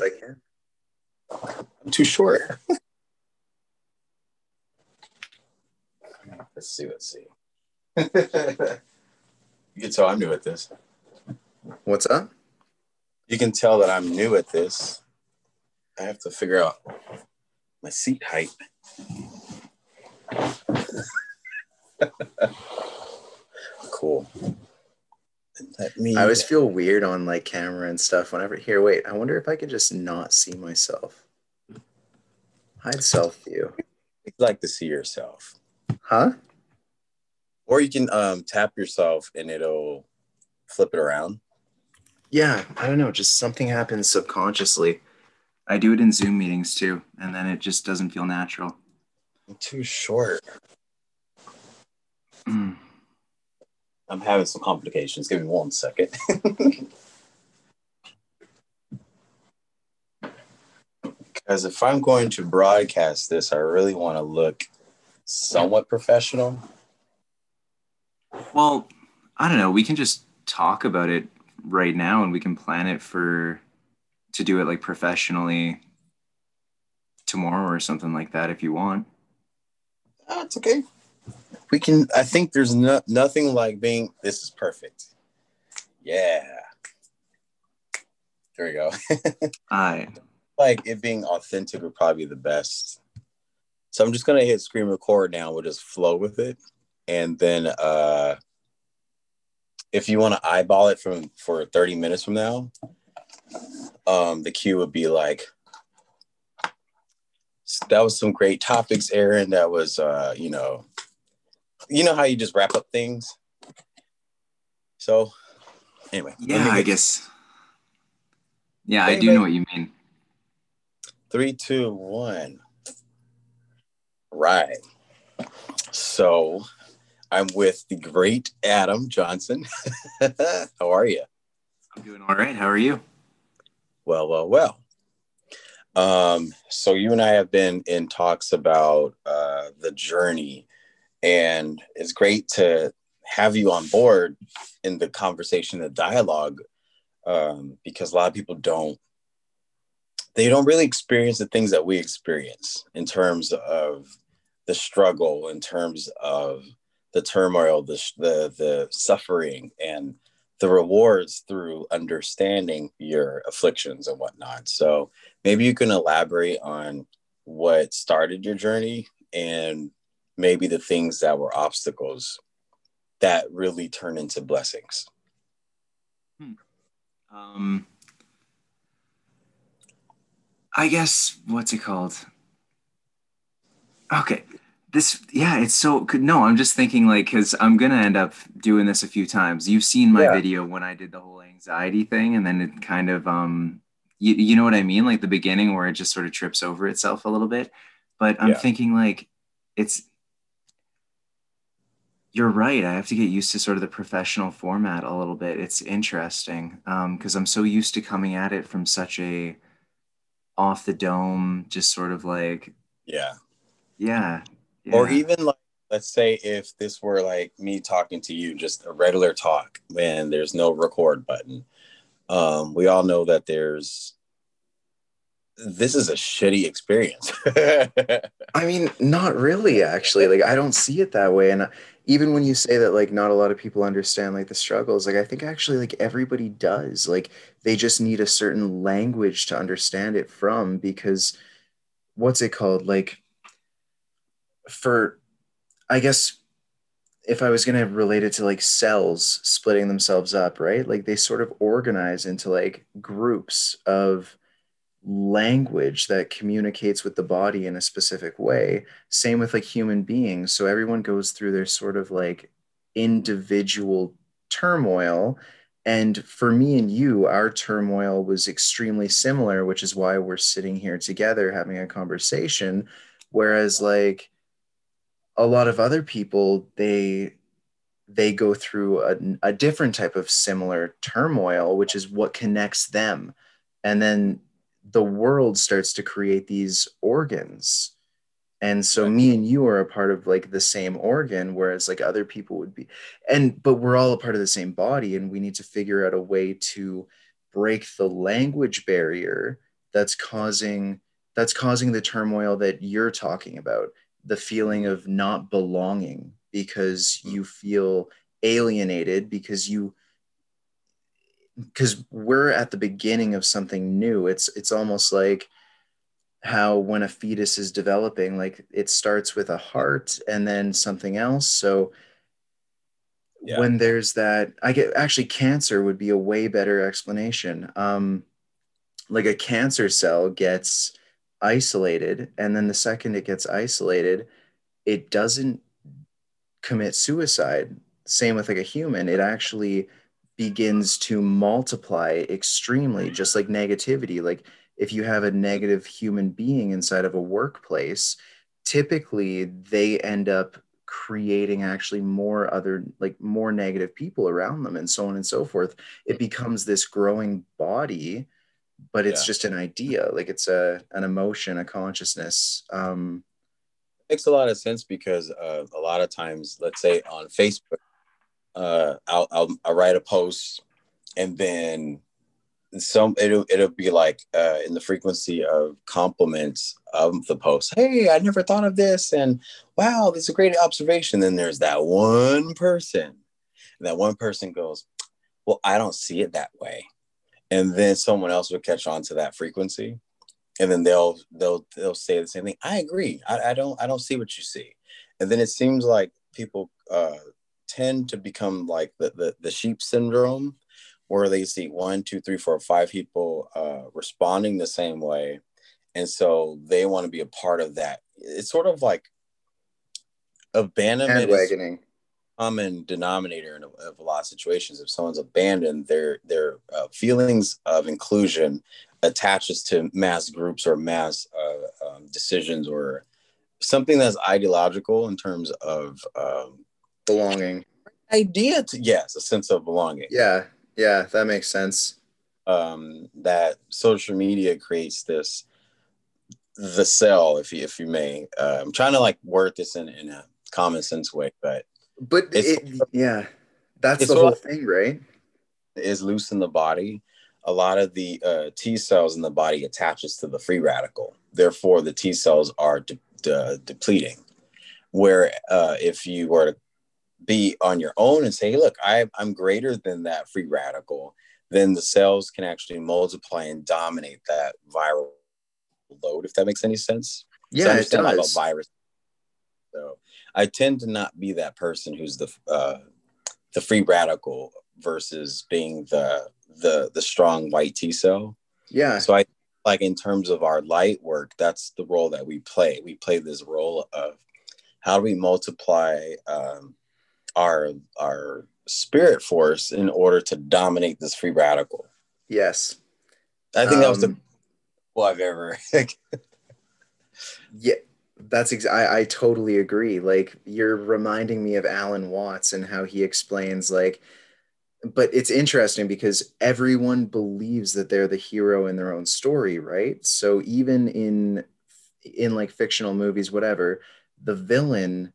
I can. I'm too short. let's see. Let's see. you can tell I'm new at this. What's up? You can tell that I'm new at this. I have to figure out my seat height. cool. Let me. I always feel weird on like camera and stuff whenever here, wait, I wonder if I could just not see myself. Hide self view. I'd like to see yourself. Huh? Or you can um, tap yourself and it'll flip it around. Yeah, I don't know. Just something happens subconsciously. I do it in Zoom meetings too, and then it just doesn't feel natural. I'm too short. Mm. I'm having some complications. Give me one second. Because if I'm going to broadcast this, I really want to look somewhat professional. Well, I don't know. We can just talk about it right now and we can plan it for to do it like professionally tomorrow or something like that if you want. That's okay. We can. I think there's no, nothing like being. This is perfect. Yeah. There we go. I like it being authentic would probably be the best. So I'm just gonna hit screen record now. We'll just flow with it, and then uh, if you want to eyeball it from for 30 minutes from now, um, the cue would be like, that was some great topics, Aaron. That was, uh, you know, you know how you just wrap up things. So, anyway. Yeah, I guess. Yeah, I do know what you mean. Three, two, one. Right. So, I'm with the great Adam Johnson. How are you? I'm doing all right. How are you? Well, well, well. Um, so you and I have been in talks about uh, the journey, and it's great to have you on board in the conversation, the dialogue, um, because a lot of people don't they don't really experience the things that we experience in terms of the struggle, in terms of the turmoil, the the, the suffering, and the rewards through understanding your afflictions and whatnot. So maybe you can elaborate on what started your journey and maybe the things that were obstacles that really turn into blessings. Hmm. Um, I guess what's it called? Okay, this yeah it's so good. no i'm just thinking like because i'm gonna end up doing this a few times you've seen my yeah. video when i did the whole anxiety thing and then it kind of um you, you know what i mean like the beginning where it just sort of trips over itself a little bit but i'm yeah. thinking like it's you're right i have to get used to sort of the professional format a little bit it's interesting because um, i'm so used to coming at it from such a off the dome just sort of like yeah yeah yeah. Or even like, let's say if this were like me talking to you, just a regular talk, when there's no record button. Um, we all know that there's this is a shitty experience. I mean, not really, actually. Like, I don't see it that way. And even when you say that, like, not a lot of people understand like the struggles, like, I think actually, like, everybody does. Like, they just need a certain language to understand it from because what's it called? Like, for i guess if i was going to relate it to like cells splitting themselves up right like they sort of organize into like groups of language that communicates with the body in a specific way. Same with like human beings. So everyone goes through their sort of like individual turmoil. And for me and you our turmoil was extremely similar which is why we're sitting here together having a conversation. Whereas like a lot of other people they they go through a, a different type of similar turmoil which is what connects them. And then the world starts to create these organs. And so me and you are a part of like the same organ whereas like other people would be. And but we're all a part of the same body and we need to figure out a way to break the language barrier that's causing that's causing the turmoil that you're talking about the feeling of not belonging because Mm. you feel alienated because you because we're at the beginning of something new. It's it's almost like how when a fetus is developing like it starts with a heart and then something else. So Yeah. when there's that i get actually cancer would be a way better explanation. Um like a cancer cell gets isolated and then the second it gets isolated it doesn't commit suicide. Same with like a human. It actually begins to multiply extremely just like negativity. Like if you have a negative human being inside of a workplace typically they end up creating actually more other like more negative people around them and so on and so forth. It becomes this growing body but it's Yeah. just an idea. Like it's a an emotion a consciousness um makes a lot of sense because uh, a lot of times, let's say on Facebook, uh, I'll, I'll I'll write a post, and then some it'll it'll be like uh, in the frequency of compliments of the post. Hey, I never thought of this, and wow, this is a great observation. Then there's that one person, and that one person goes, "Well, I don't see it that way," and then someone else will catch on to that frequency and then they'll they'll they'll say the same thing. I agree. I, I don't I don't see what you see, and then it seems like people uh, tend to become like the, the the sheep syndrome, where they see one, two, three, four, five people uh, responding the same way, and so they want to be a part of that. It's sort of like abandonment is common denominator in a, of a lot of situations. If someone's abandoned, their their uh, feelings of inclusion attaches to mass groups or mass uh, um, decisions or something that's ideological in terms of um, belonging idea to yes, a sense of belonging. yeah yeah that makes sense Um, that social media creates this the cell, if you if you may. Uh, I'm trying to like word this in in a common sense way, but but It's- it, yeah that's it's the whole thing right is loose in the body, a lot of the uh, T cells in the body attaches to the free radical. Therefore, the T cells are de- de- depleting. Where uh, if you were to be on your own and say, hey, "Look, I, I'm greater than that free radical," then the cells can actually multiply and dominate that viral load. If that makes any sense. So I yeah it understand does about virus. So I tend to not be that person who's the uh, the free radical versus being the the the strong white T cell. yeah So I like in terms of our light work, that's the role that we play. We play this role of how do we multiply um, our our spirit force in order to dominate this free radical. yes I think that was the Um, well I've ever Yeah, that's ex- I, I totally agree. Like you're reminding me of Alan Watts and how he explains like but it's interesting because everyone believes that they're the hero in their own story, right? So even in in like fictional movies whatever, the villain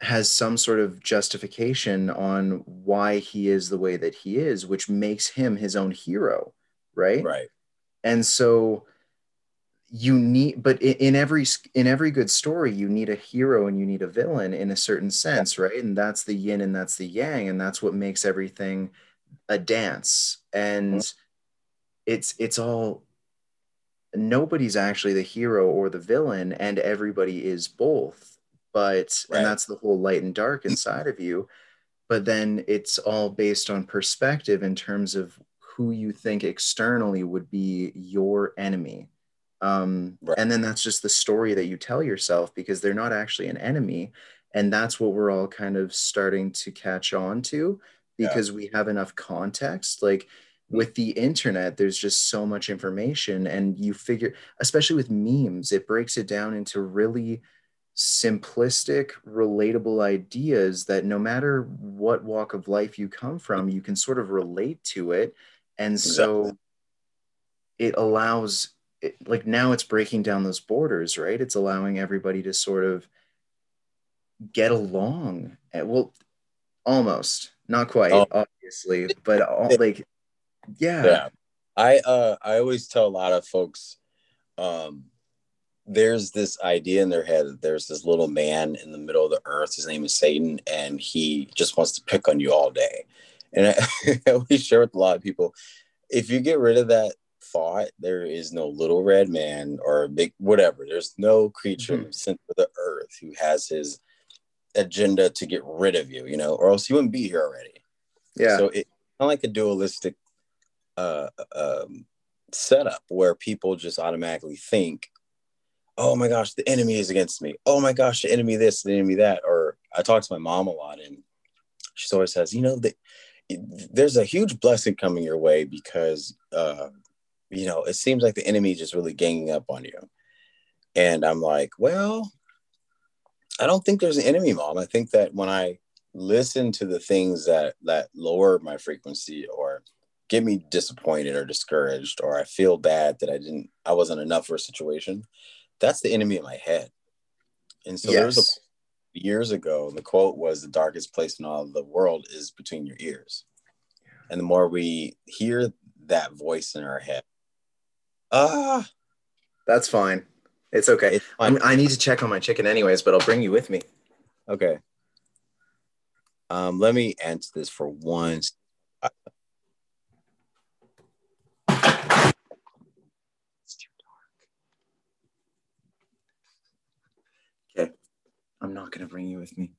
has some sort of justification on why he is the way that he is, which makes him his own hero, right? right. and so you need but in, every in every good story you need a hero and you need a villain in a certain sense right? And that's the yin and that's the yang and that's what makes everything a dance. And mm-hmm. it's it's all nobody's actually the hero or the villain and everybody is both but Right. and that's the whole light and dark inside of you but then it's all based on perspective in terms of who you think externally would be your enemy um, Right. and then that's just the story that you tell yourself because they're not actually an enemy and that's what we're all kind of starting to catch on to Yeah. because we have enough context like with the internet there's just so much information and you figure especially with memes it breaks it down into really simplistic relatable ideas that no matter what walk of life you come from you can sort of relate to it. And so it allows it, like now it's breaking down those borders right? It's allowing everybody to sort of get along. Well almost. Not quite Oh. obviously but all, like yeah, yeah. I uh I always tell a lot of folks um there's this idea in their head that there's this little man in the middle of the earth. His name is Satan, and he just wants to pick on you all day. And I, always share with a lot of people if you get rid of that thought, there is no little red man or big whatever. There's no creature mm-hmm. sent to the earth who has his agenda to get rid of you, you know, or else you wouldn't be here already. Yeah. So it's kind of like a dualistic uh, um, setup where people just automatically think, oh my gosh, the enemy is against me. Oh my gosh, the enemy this, the enemy that. Or I talk to my mom a lot and she always says, you know, the, there's a huge blessing coming your way because, uh, you know, it seems like the enemy is just really ganging up on you. And I'm like, well, I don't think there's an enemy, mom. I think that when I listen to the things that that lower my frequency or get me disappointed or discouraged or I feel bad that I didn't I wasn't enough for a situation, that's the enemy in my head. And so yes. there's a years ago, the quote was the darkest place in all the world is between your ears. And the more we hear that voice in our head, ah, that's fine. It's okay. It's i need to check on my chicken anyways, but I'll bring you with me. Okay. Um, let me answer this for once. I'm not going to bring you with me.